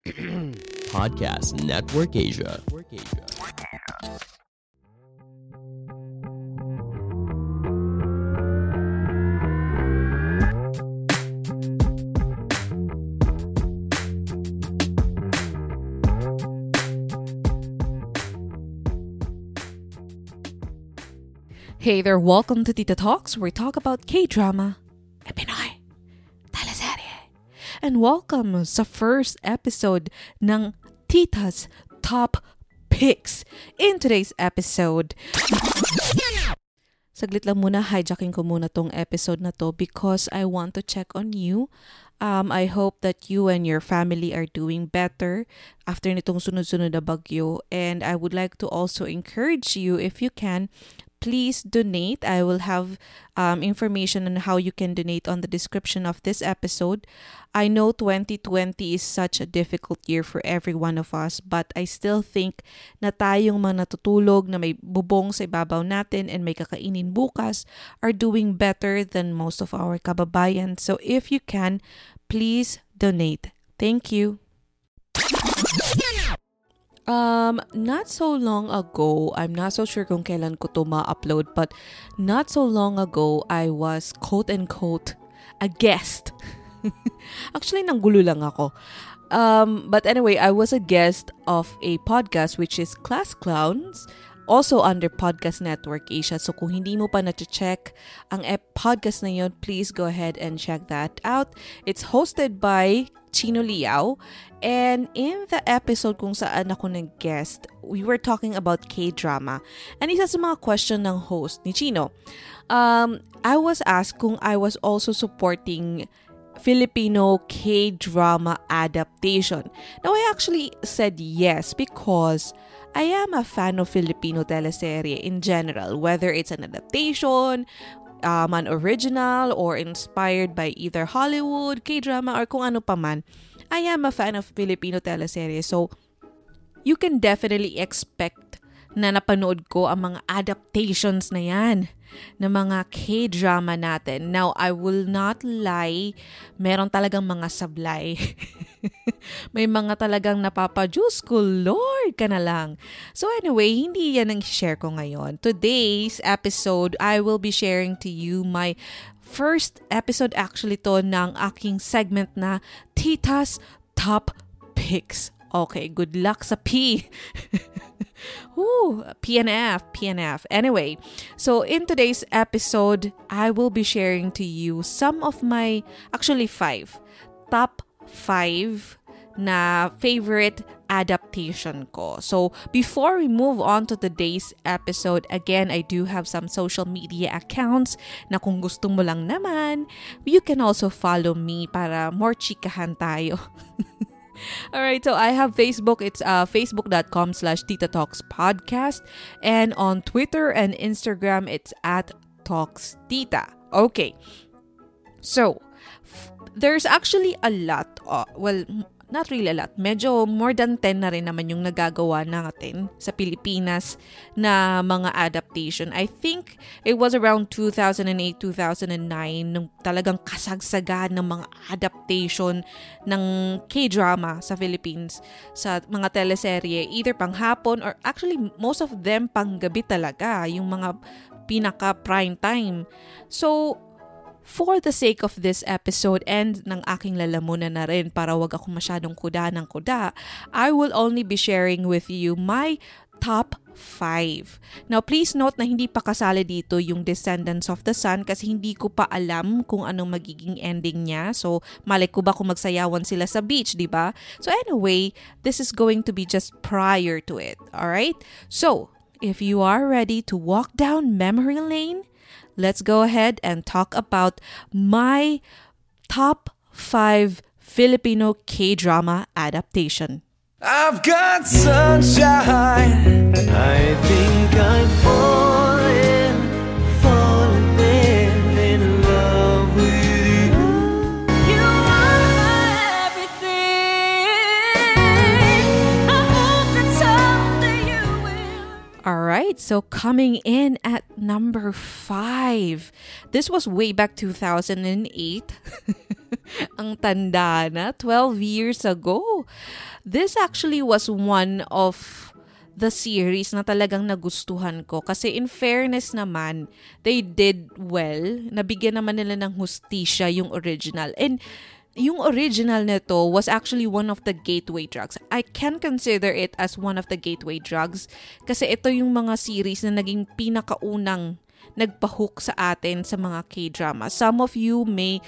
Podcast Network Asia. Hey there, welcome to Tita Talks, where we talk about K-drama and Pinoy. And welcome sa first episode ng Tita's Top Picks. In today's episode, saglit lang muna, hijacking ko muna tong episode na to because I want to check on you. Um, I hope that you and your family are doing better after nitong sunod-sunod na bagyo. And I would like to also encourage you, if you can, please donate. I will have um, information on how you can donate on the description of this episode. I know 2020 is such a difficult year for every one of us, but I still think na tayong mga natutulog na may bubong sa ibabaw natin and may kakainin bukas are doing better than most of our kababayan. So if you can, please donate. Thank you. Um, not so long ago, I'm not so sure kung kailan ko to ma-upload, but not so long ago, I was quote-unquote a guest. Actually, nanggulo lang ako. Um, but anyway, I was a guest of a podcast which is Class Clowns, also under Podcast Network Asia. So kung hindi mo pa na-check ang podcast na yun, please go ahead and check that out. It's hosted by Chino Liao. And in the episode kung saan ako nag-guest, we were talking about K-drama. And isa sa mga question ng host ni Chino, um, I was asked kung I was also supporting Filipino K-drama adaptation. Now, I actually said yes because I am a fan of Filipino teleserye in general, whether it's an adaptation, um, an original, or inspired by either Hollywood, K-drama, or kung ano pa man. I am a fan of Filipino teleserye. So, you can definitely expect na napanood ko ang mga adaptations na yan ng mga K-drama natin. Now, I will not lie, meron talagang mga sablay. May mga talagang napapa-Diyos ko, Lord ka na lang. So anyway, hindi yan ang share ko ngayon. Today's episode, I will be sharing to you my first episode actually to ng aking segment na Tita's Top Picks. Okay, good luck sa P. Ooh, PNF, PNF. Anyway, so in today's episode, I will be sharing to you some of my, actually five, top five na favorite adaptation ko. So, before we move on to today's episode, again, I do have some social media accounts na kung gusto mo lang naman, you can also follow me para more chikahan tayo. All right, so I have Facebook. It's uh, facebook.com slash Tita Talks Podcast. And on Twitter and Instagram, it's at Talks Tita. Okay. So, f- there's actually a lot. Of, well, not really a lot. Medyo more than 10 na rin naman yung nagagawa natin sa Pilipinas na mga adaptation. I think it was around 2008-2009 nung talagang kasagsagan ng mga adaptation ng K-drama sa Philippines sa mga teleserye, either pang hapon or actually most of them pang gabi talaga, yung mga pinaka prime time. So, for the sake of this episode and ng aking lalamunan na rin para wag ako masyadong kuda ng kuda, I will only be sharing with you my top 5. Now, please note na hindi pa kasali dito yung Descendants of the Sun kasi hindi ko pa alam kung anong magiging ending niya. So, malay ko ba kung magsayawan sila sa beach, di ba? So, anyway, this is going to be just prior to it. Alright? So, if you are ready to walk down memory lane, let's go ahead and talk about my top five Filipino K drama adaptation. I've got sunshine. I think I'm falling, right, so coming in at number five. This was way back 2008. Ang tanda na, 12 years ago. This actually was one of the series na talagang nagustuhan ko. Kasi in fairness naman, they did well. Nabigyan naman nila ng hustisya yung original. And yung original nito was actually one of the gateway drugs. I can consider it as one of the gateway drugs kasi ito yung mga series na naging pinakaunang nagpahook sa atin sa mga K-drama. Some of you may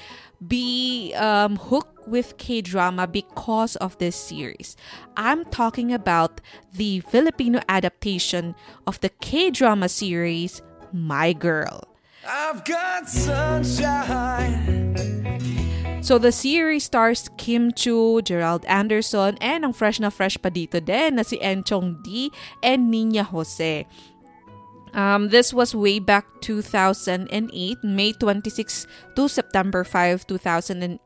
be um, hooked with K-drama because of this series. I'm talking about the Filipino adaptation of the K-drama series My Girl. I've got sunshine. So the series stars Kim Chu, Gerald Anderson, and ang fresh na fresh pa dito din na si Enchong D and Nina Jose. Um, this was way back 2008, May 26 to September 5, 2008.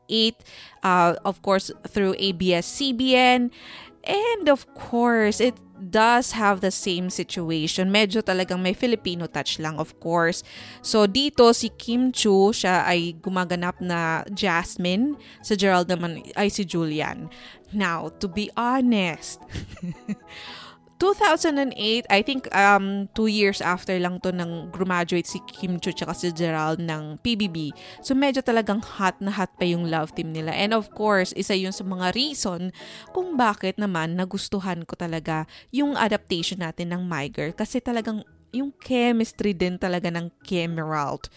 Uh, of course, through ABS-CBN. And of course, it does have the same situation. Medyo talagang may Filipino touch lang, of course. So, dito si Kim Chu, siya ay gumaganap na Jasmine. Sa Gerald naman ay si Julian. Now, to be honest, 2008, I think um two years after lang to nang graduate si Kim Chu tsaka si Gerald ng PBB. So medyo talagang hot na hot pa yung love team nila. And of course, isa yun sa mga reason kung bakit naman nagustuhan ko talaga yung adaptation natin ng My Girl. Kasi talagang yung chemistry din talaga ng Kemerald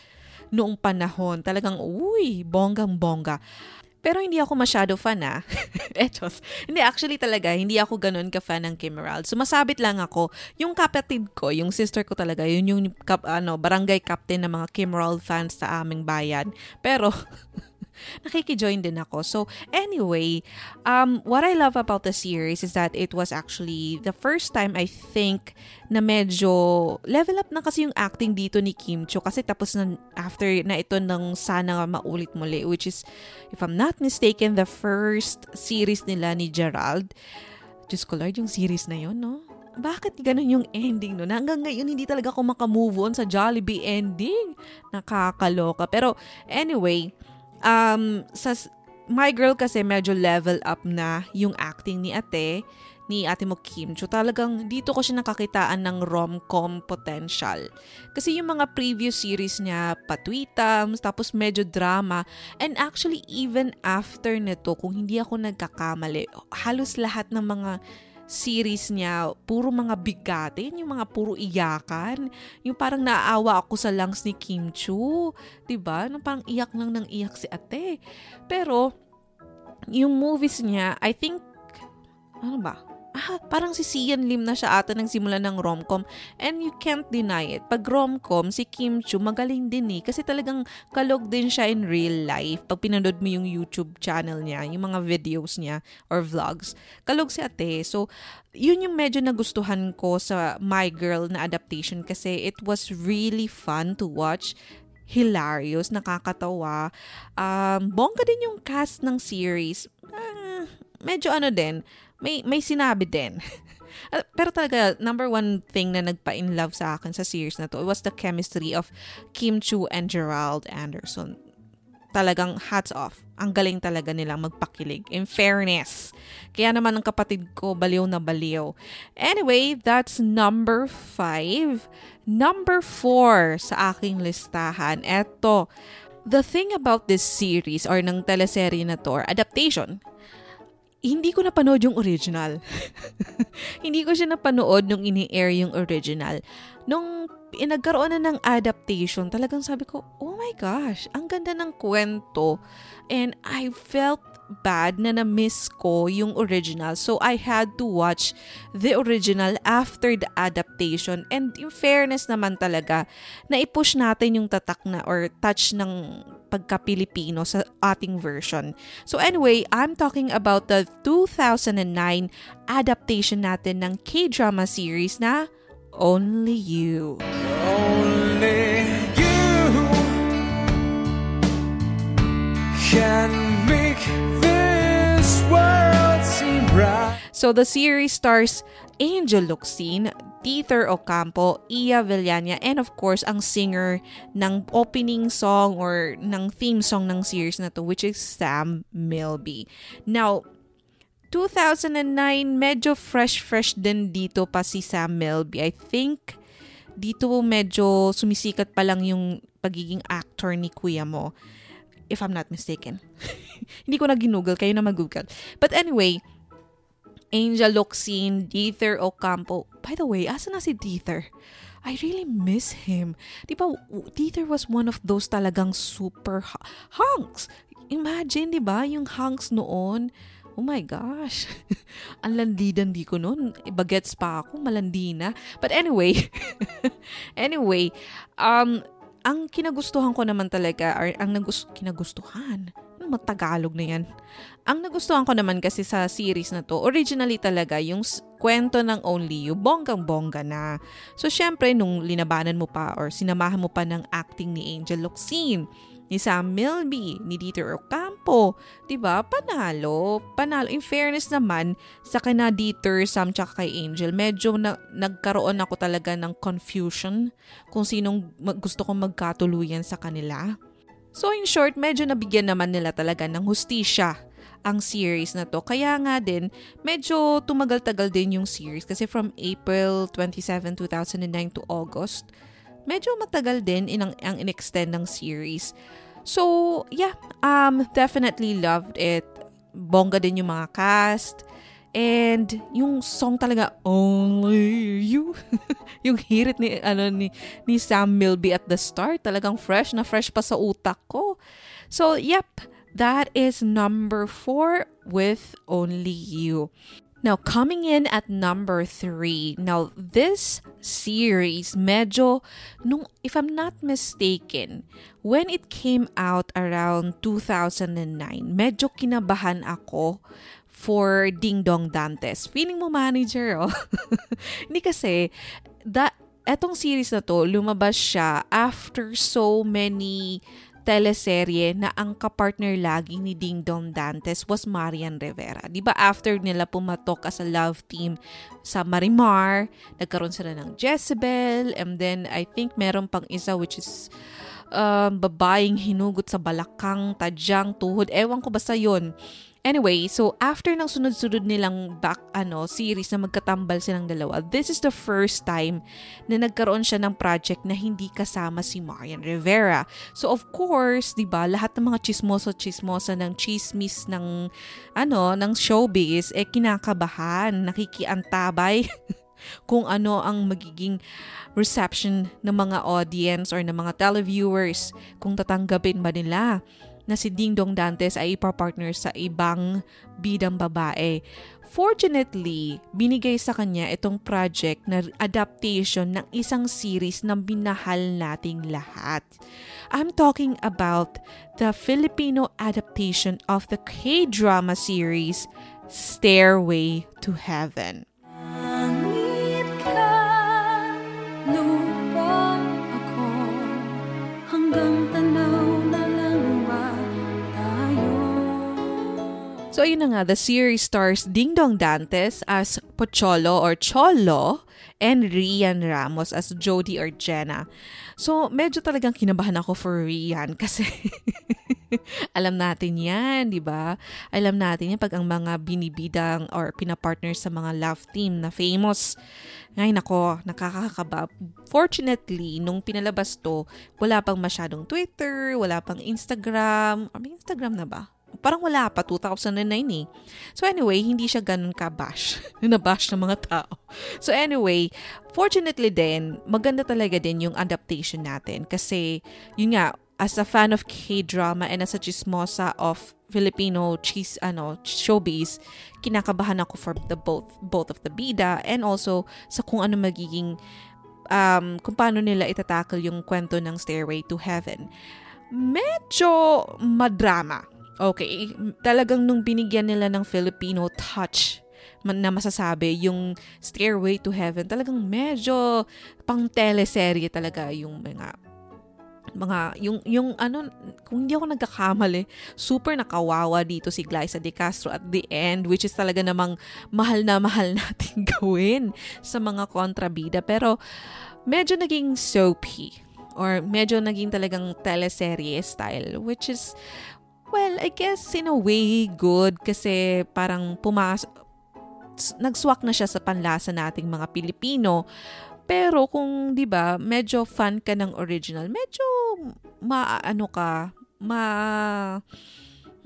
noong panahon. Talagang, uy, bonggang-bongga. Pero hindi ako masyado fan ah. Etos. Hindi, actually talaga, hindi ako ganun ka-fan ng Kimeral. Sumasabit lang ako. Yung kapatid ko, yung sister ko talaga, yun yung kap, ano, barangay captain ng mga Kimeral fans sa aming bayan. Pero, nakikijoin din ako. So, anyway, um, what I love about the series is that it was actually the first time I think na medyo level up na kasi yung acting dito ni Kim Cho kasi tapos na after na ito ng sana maulit muli which is if I'm not mistaken the first series nila ni Gerald Diyos ko Lord, yung series na yun, no? Bakit ganun yung ending no? Hanggang ngayon hindi talaga ako makamove on sa Jollibee ending. Nakakaloka. Pero anyway, um, sa My Girl kasi medyo level up na yung acting ni ate, ni ate mo Kim Cho. Talagang dito ko siya nakakitaan ng rom-com potential. Kasi yung mga previous series niya, patwitams, tapos medyo drama. And actually, even after nito, kung hindi ako nagkakamali, halos lahat ng mga series niya, puro mga bigatin, yung mga puro iyakan. Yung parang naaawa ako sa lungs ni Kim Chu. 'di ba? Nang parang iyak lang ng iyak si ate. Pero, yung movies niya, I think, ano ba? Ah, parang si Sian Lim na siya ata nang simula ng romcom. And you can't deny it. Pag romcom, si Kim Chu magaling din eh. Kasi talagang kalog din siya in real life. Pag pinanood mo yung YouTube channel niya, yung mga videos niya or vlogs, kalog si ate. So, yun yung medyo nagustuhan ko sa My Girl na adaptation kasi it was really fun to watch hilarious, nakakatawa. Um, bongga din yung cast ng series. Ah, medyo ano din, may, may sinabi din. Ah, Pero talaga, number one thing na nagpa-in love sa akin sa series na to was the chemistry of Kim Chu and Gerald Anderson. Talagang hats off. Ang galing talaga nilang magpakilig. In fairness. Kaya naman ang kapatid ko, baliw na baliw. Anyway, that's number five. Number four sa aking listahan. Eto, the thing about this series or ng teleserye na to, adaptation, hindi ko napanood yung original. hindi ko siya napanood nung ini-air yung original. Nung nagkaroon na ng adaptation, talagang sabi ko, oh my gosh, ang ganda ng kwento. And I felt bad na na-miss ko yung original. So, I had to watch the original after the adaptation. And in fairness naman talaga, na i-push natin yung tatak na or touch ng pagka-Pilipino sa ating version. So anyway, I'm talking about the 2009 adaptation natin ng K-drama series na Only You. Only you can make this world seem right. So the series stars Angel Luxin, Dieter Ocampo, Iya Villania, and of course, ang singer ng opening song or ng theme song ng series na to, which is Sam Milby. Now, 2009, medyo fresh-fresh din dito pa si Sam Milby. I think dito medyo sumisikat pa lang yung pagiging actor ni kuya mo. If I'm not mistaken. Hindi ko na ginugol, kayo na mag-google. But anyway, Angel Locsin, Dieter Ocampo. By the way, asa na si Dieter? I really miss him. Di ba, Dieter was one of those talagang super hu- hunks. Imagine, di ba, yung hunks noon. Oh my gosh. Ang landi-dandi ko noon. Bagets pa ako, malandi na. But anyway, anyway, um, ang kinagustuhan ko naman talaga, or ang nagus kinagustuhan, matagalog na yan. Ang nagustuhan ko naman kasi sa series na to, originally talaga, yung kwento ng Only You, bonggang-bongga na. So, syempre, nung linabanan mo pa or sinamahan mo pa ng acting ni Angel Locsin, ni Sam Milby, ni Dieter Ocampo, ba? Panalo, panalo. In fairness naman sa kina Dieter, Sam tsaka kay Angel, medyo na, nagkaroon ako talaga ng confusion kung sinong mag- gusto kong magkatuluyan sa kanila. So in short, medyo nabigyan naman nila talaga ng hustisya ang series na to. Kaya nga din, medyo tumagal-tagal din yung series kasi from April 27, 2009 to August, medyo matagal din inang, ang in-extend ng series. So, yeah, um, definitely loved it. Bongga din yung mga cast. And yung song talaga, Only You. yung hirit ni, ano, ni, ni Sam Milby at the start, talagang fresh na fresh pa sa utak ko. So, yep, that is number four with Only You. Now, coming in at number three. Now, this series, medyo, nung, if I'm not mistaken, when it came out around 2009, medyo kinabahan ako for Ding Dong Dantes. Feeling mo manager, oh. Hindi kasi, that, etong series na to, lumabas siya after so many teleserye na ang kapartner lagi ni Ding Dong Dantes was Marian Rivera. Di ba after nila pumatok as a love team sa Marimar, nagkaroon sila ng Jezebel, and then I think meron pang isa which is um, babaeng hinugot sa balakang, tadyang, tuhod. Ewan ko basta yun. Anyway, so after ng sunod-sunod nilang back ano series na magkatambal silang dalawa, this is the first time na nagkaroon siya ng project na hindi kasama si Marian Rivera. So of course, 'di ba, lahat ng mga chismoso-chismosa ng chismis ng ano, ng showbiz eh kinakabahan, nakikiantabay kung ano ang magiging reception ng mga audience or ng mga televiewers kung tatanggapin ba nila na si Ding Dong Dantes ay ipapartner sa ibang bidang babae. Fortunately, binigay sa kanya itong project na adaptation ng isang series na binahal nating lahat. I'm talking about the Filipino adaptation of the K-drama series Stairway to Heaven. So ayun na nga, the series stars Ding Dong Dantes as Pocholo or Cholo and Rian Ramos as Jody or Jenna. So medyo talagang kinabahan ako for Rian kasi alam natin yan, di ba? Alam natin yan pag ang mga binibidang or pinapartner sa mga love team na famous. Ngayon ako, nakakakaba. Fortunately, nung pinalabas to, wala pang masyadong Twitter, wala pang Instagram. Or may Instagram na ba? Parang wala pa, 2009 eh. So anyway, hindi siya ganun ka-bash. Nabash ng mga tao. So anyway, fortunately din, maganda talaga din yung adaptation natin. Kasi, yun nga, as a fan of K-drama and as a chismosa of Filipino cheese ano showbiz, kinakabahan ako for the both both of the bida and also sa kung ano magiging um, kung paano nila itatackle yung kwento ng Stairway to Heaven. Medyo madrama. Okay, talagang nung binigyan nila ng Filipino touch na masasabi yung Stairway to Heaven, talagang medyo pang teleserye talaga yung mga mga yung yung ano kung hindi ako nagkakamali super nakawawa dito si Glyza De Castro at the end which is talaga namang mahal na mahal natin gawin sa mga kontrabida. Pero medyo naging soapy or medyo naging talagang teleserye style which is well I guess in a way good kasi parang pumas nagswak na siya sa panlasa nating mga Pilipino pero kung 'di ba, medyo fan ka ng original, medyo maano ka, ma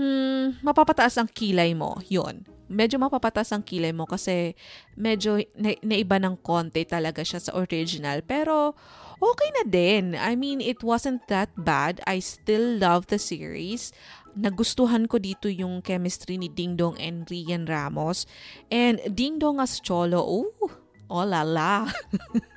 hmm, mapapataas ang kilay mo. 'Yon. Medyo mapapataas ang kilay mo kasi medyo na, naiba ng konti talaga siya sa original. Pero okay na din. I mean, it wasn't that bad. I still love the series. Nagustuhan ko dito yung chemistry ni Ding Dong and Rian Ramos. And Ding Dong as Cholo, oh, Oh la la.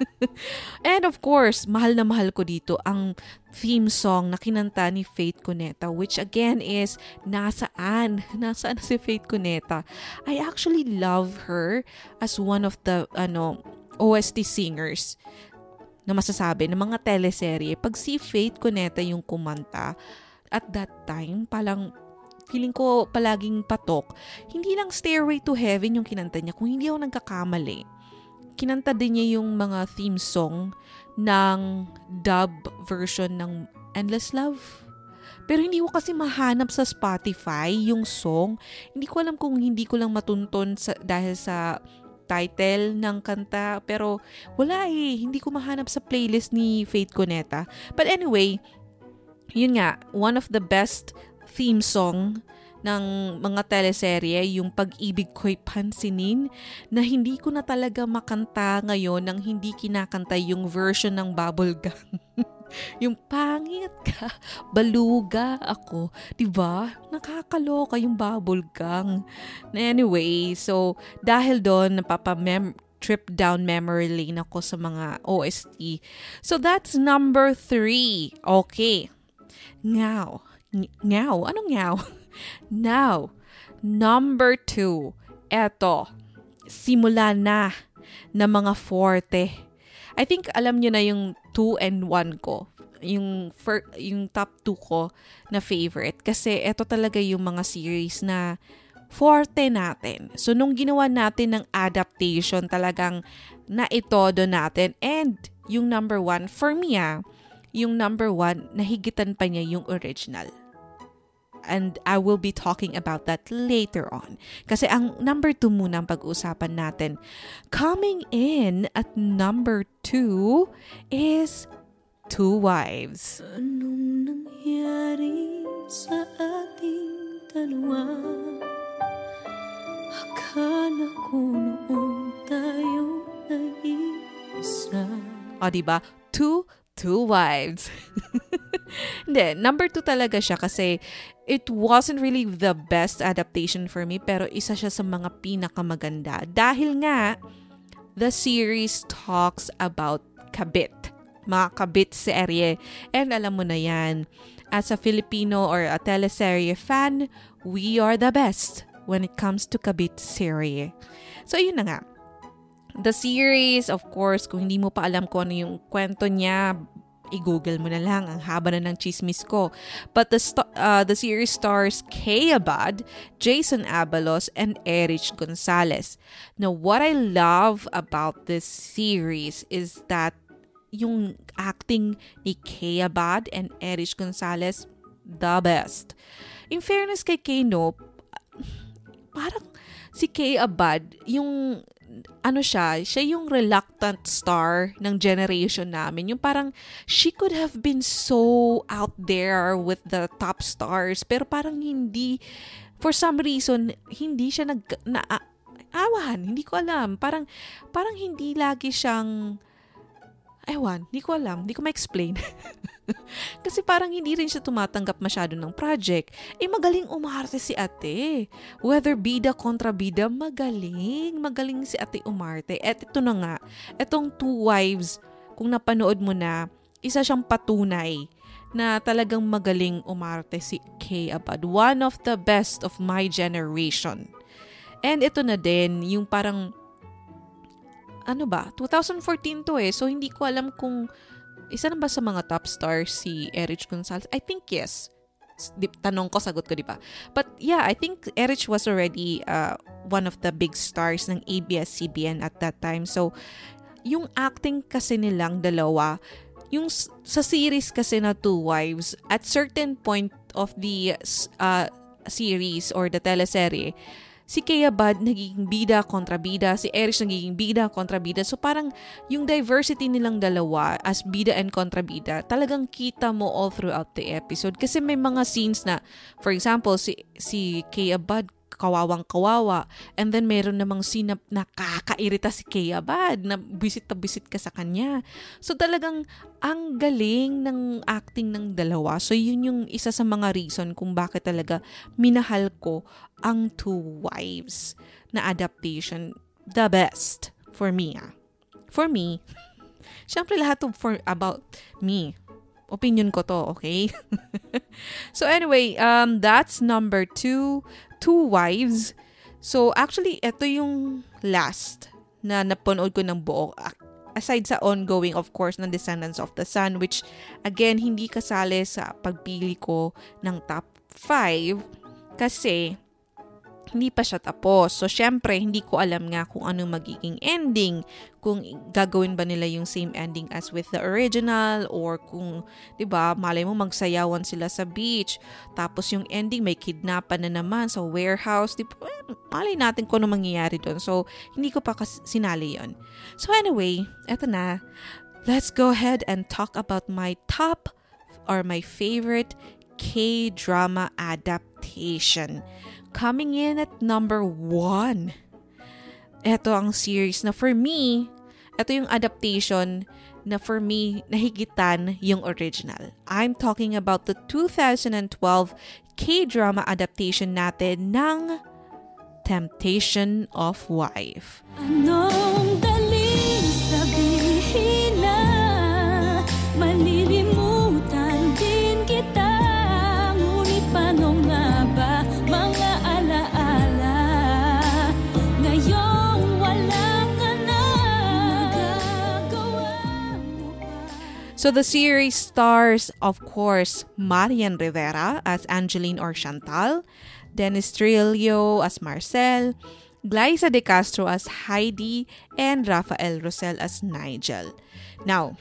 And of course, mahal na mahal ko dito ang theme song na kinanta ni Faith Cuneta which again is Nasaan? Nasaan si Faith Cuneta? I actually love her as one of the ano OST singers na masasabi ng mga teleserye. Pag si Faith Cuneta yung kumanta, at that time, palang feeling ko palaging patok. Hindi lang Stairway to Heaven yung kinanta niya, kung hindi ako nagkakamali kinanta din niya yung mga theme song ng dub version ng Endless Love. Pero hindi ko kasi mahanap sa Spotify yung song. Hindi ko alam kung hindi ko lang matunton sa, dahil sa title ng kanta. Pero wala eh. Hindi ko mahanap sa playlist ni Faith Cuneta. But anyway, yun nga, one of the best theme song ng mga teleserye, yung pag-ibig ko'y pansinin, na hindi ko na talaga makanta ngayon nang hindi kinakanta yung version ng Bubblegum. yung pangit ka, baluga ako. 'di ba? Nakakaloka yung bubblegum. Anyway, so dahil doon napapamem trip down memory lane ako sa mga OST. So that's number three. Okay. Now, Ngaw? Anong ngaw? Now, number two. Eto, simula na na mga forte. I think alam nyo na yung 2 and 1 ko. Yung, fir- yung top 2 ko na favorite. Kasi eto talaga yung mga series na forte natin. So, nung ginawa natin ng adaptation, talagang naitodo natin. And yung number one, for me ah, yung number one, nahigitan pa niya yung original and I will be talking about that later on. Kasi ang number two muna ang pag-usapan natin. Coming in at number two is Two Wives. Anong nangyari sa ating dalawa? Akala ko noon tayo nag-iisa O, diba? Two Two Wives. Hindi, number two talaga siya kasi it wasn't really the best adaptation for me pero isa siya sa mga pinakamaganda. Dahil nga, the series talks about kabit. Mga kabit serye. And alam mo na yan, as a Filipino or a teleserye fan, we are the best when it comes to kabit serye. So, yun na nga The series, of course, kung hindi mo pa alam kung ano yung kwento niya, i-google mo na lang. Ang haba na ng chismis ko. But the, st- uh, the series stars Kay Abad, Jason Abalos, and Erich Gonzalez. Now, what I love about this series is that yung acting ni Kay Abad and Erich Gonzalez, the best. In fairness kay Kay, no, parang si Kay Abad, yung ano siya, siya yung reluctant star ng generation namin. Yung parang, she could have been so out there with the top stars, pero parang hindi, for some reason, hindi siya nag, na, awahan, hindi ko alam. Parang, parang hindi lagi siyang, ewan, hindi ko alam, hindi ko ma-explain. Kasi parang hindi rin siya tumatanggap masyado ng project. Eh, magaling umarte si ate. Whether bida kontra bida, magaling. Magaling si ate umarte. At ito na nga, itong two wives, kung napanood mo na, isa siyang patunay na talagang magaling umarte si Kay Abad. One of the best of my generation. And ito na din, yung parang, ano ba, 2014 to eh. So, hindi ko alam kung isa na ba sa mga top stars si Erich Gonzalez? I think yes. Tanong ko, sagot ko, di ba? But yeah, I think Erich was already uh, one of the big stars ng ABS-CBN at that time. So, yung acting kasi nilang dalawa, yung sa series kasi na Two Wives, at certain point of the uh, series or the teleserye, si Kea Bad nagiging bida kontra bida, si Erich nagiging bida kontra bida. So parang yung diversity nilang dalawa as bida and kontra bida, talagang kita mo all throughout the episode. Kasi may mga scenes na, for example, si, si Kea Bad kawawang kawawa. And then meron namang scene na nakakairita si Kea Bad na bisit na bisit ka sa kanya. So talagang ang galing ng acting ng dalawa. So yun yung isa sa mga reason kung bakit talaga minahal ko ang Two Wives na adaptation. The best for me ah. For me. Siyempre lahat to for about me. Opinion ko to, okay? so anyway, um, that's number two, Two Wives. So actually, ito yung last na napanood ko ng buo. Aside sa ongoing, of course, ng Descendants of the Sun, which, again, hindi kasali sa pagpili ko ng top 5 kasi hindi pa siya tapos. So, syempre, hindi ko alam nga kung ano magiging ending. Kung gagawin ba nila yung same ending as with the original or kung, di ba, malay mo magsayawan sila sa beach. Tapos yung ending may kidnapan na naman sa warehouse. Di ba, eh, malay natin kung ano mangyayari doon. So, hindi ko pa kas- sinali yon So, anyway, eto na. Let's go ahead and talk about my top or my favorite K-drama adaptation coming in at number one. Ito ang series na for me, ito yung adaptation na for me nahigitan yung original. I'm talking about the 2012 K-drama adaptation natin ng Temptation of Wife. Anong So the series stars, of course, Marian Rivera as Angeline or Chantal, Dennis Trillo as Marcel, Glyza De Castro as Heidi, and Rafael Rosel as Nigel. Now,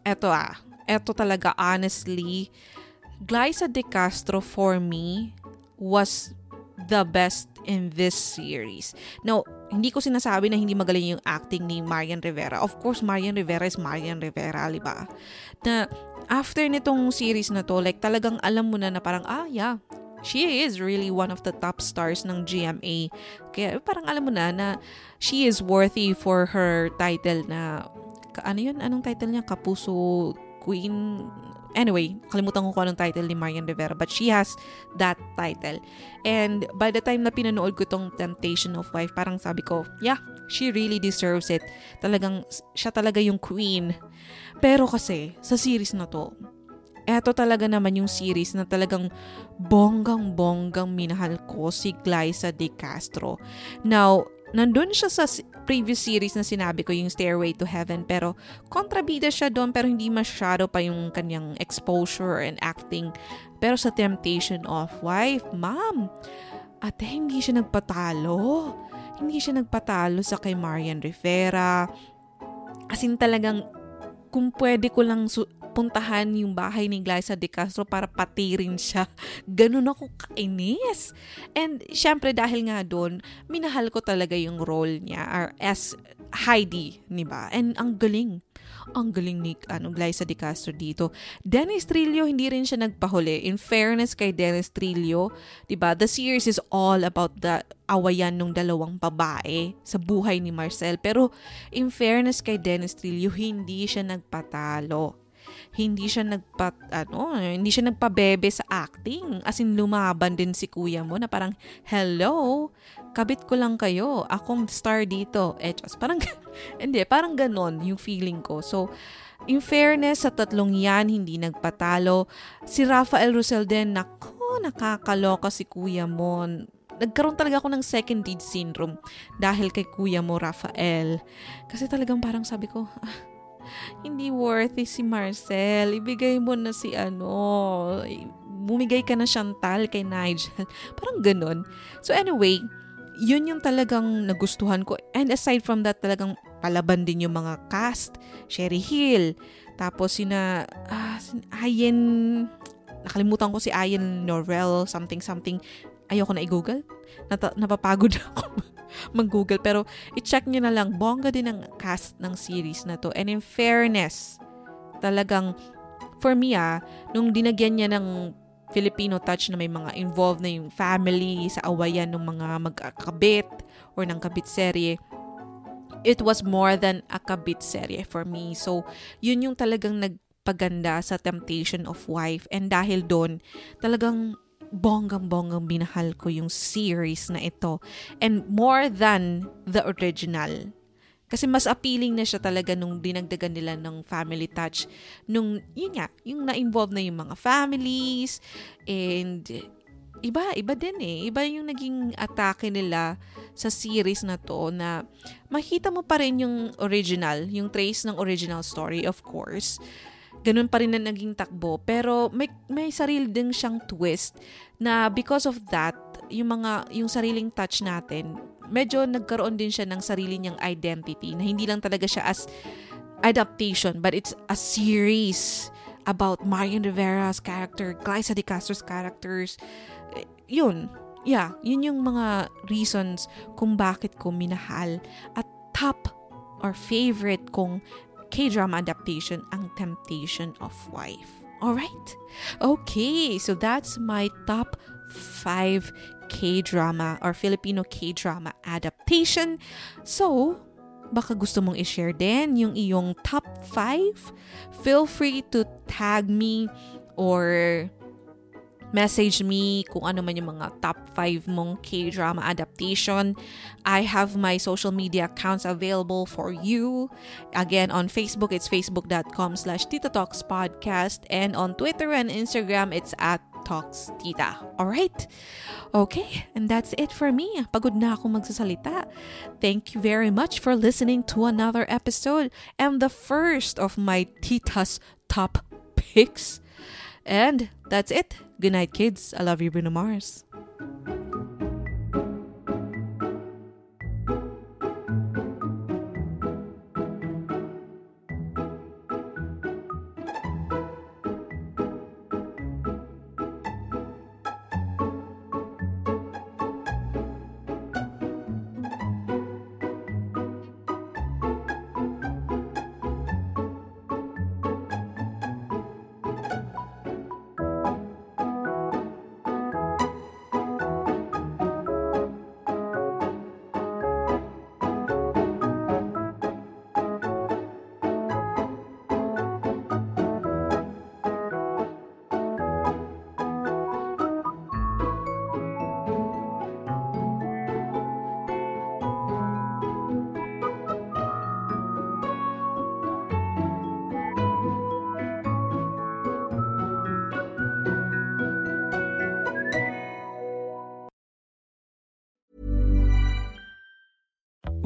eto ah, eto talaga honestly, Glyza De Castro for me was the best in this series. Now, hindi ko sinasabi na hindi magaling yung acting ni Marian Rivera. Of course, Marian Rivera is Marian Rivera, di ba? Na after nitong series na to, like talagang alam mo na na parang, ah, yeah, she is really one of the top stars ng GMA. Kaya parang alam mo na na she is worthy for her title na, ano yun? Anong title niya? Kapuso Queen Anyway, kalimutan ko kung anong title ni Marian Rivera but she has that title. And by the time na pinanood ko tong Temptation of Wife, parang sabi ko, yeah, she really deserves it. Talagang, siya talaga yung queen. Pero kasi, sa series na to, eto talaga naman yung series na talagang bonggang-bonggang minahal ko si Glyza De Castro. Now, nandun siya sa previous series na sinabi ko, yung Stairway to Heaven, pero kontrabida siya doon pero hindi masyado pa yung kanyang exposure and acting. Pero sa Temptation of Wife, ma'am, ate, hindi siya nagpatalo. Hindi siya nagpatalo sa kay Marian Rivera. As in talagang, kung pwede ko lang su- puntahan yung bahay ni Glyza De Castro para patirin siya. Ganun ako kainis. And syempre dahil nga doon, minahal ko talaga yung role niya or as Heidi, ni ba? And ang galing. Ang galing ni ano, Glyza De Castro dito. Dennis Trillo, hindi rin siya nagpahuli. In fairness kay Dennis Trillo, di ba the series is all about the awayan ng dalawang babae sa buhay ni Marcel. Pero in fairness kay Dennis Trillo, hindi siya nagpatalo hindi siya nagpa ano, hindi siya nagpabebe sa acting. As in lumaban din si kuya mo na parang hello, kabit ko lang kayo. Akong star dito. Eh, just, parang hindi, parang ganon yung feeling ko. So, in fairness sa tatlong yan, hindi nagpatalo. Si Rafael Rosel din, nako, nakakaloka si kuya mo nagkaroon talaga ako ng second lead syndrome dahil kay kuya mo, Rafael. Kasi talagang parang sabi ko, ah, hindi worthy si Marcel. Ibigay mo na si ano, bumigay ka na Chantal kay Nigel. Parang ganun. So anyway, yun yung talagang nagustuhan ko. And aside from that, talagang palaban din yung mga cast. Sherry Hill. Tapos sina, ah, Ayen, nakalimutan ko si Ayen Norrell, something something. Ayoko na i-google. Nata- napapagod ako mag-google. Pero i-check nyo na lang, bongga din ang cast ng series na to. And in fairness, talagang, for me ah, nung dinagyan niya ng Filipino touch na may mga involved na yung family sa awayan ng mga magkakabit or ng kabit serye, it was more than a kabit serye for me. So, yun yung talagang nagpaganda sa Temptation of Wife. And dahil doon, talagang bonggang-bonggang binahal ko yung series na ito. And more than the original. Kasi mas appealing na siya talaga nung dinagdagan nila ng family touch. Nung, yun nga, yung na-involve na yung mga families. And, iba, iba din eh. Iba yung naging atake nila sa series na to na makita mo pa rin yung original, yung trace ng original story, of course ganun pa rin na naging takbo. Pero may, may sarili din siyang twist na because of that, yung mga, yung sariling touch natin, medyo nagkaroon din siya ng sarili niyang identity na hindi lang talaga siya as adaptation, but it's a series about Marian Rivera's character, Glyza De Castro's characters. Yun. Yeah, yun yung mga reasons kung bakit ko minahal at top or favorite kong K-drama adaptation ang Temptation of Wife. Alright? Okay, so that's my top 5 K-drama or Filipino K-drama adaptation. So, baka gusto mong i-share din yung iyong top 5. Feel free to tag me or message me kung ano man yung mga top 5 mong K-drama adaptation. I have my social media accounts available for you. Again, on Facebook, it's facebook.com slash Tita. And on Twitter and Instagram, it's at Talks Tita. Alright? Okay, and that's it for me. Pagod na ako magsasalita. Thank you very much for listening to another episode and the first of my Tita's Top Picks. And that's it. Good night, kids. I love you, Bruno Mars.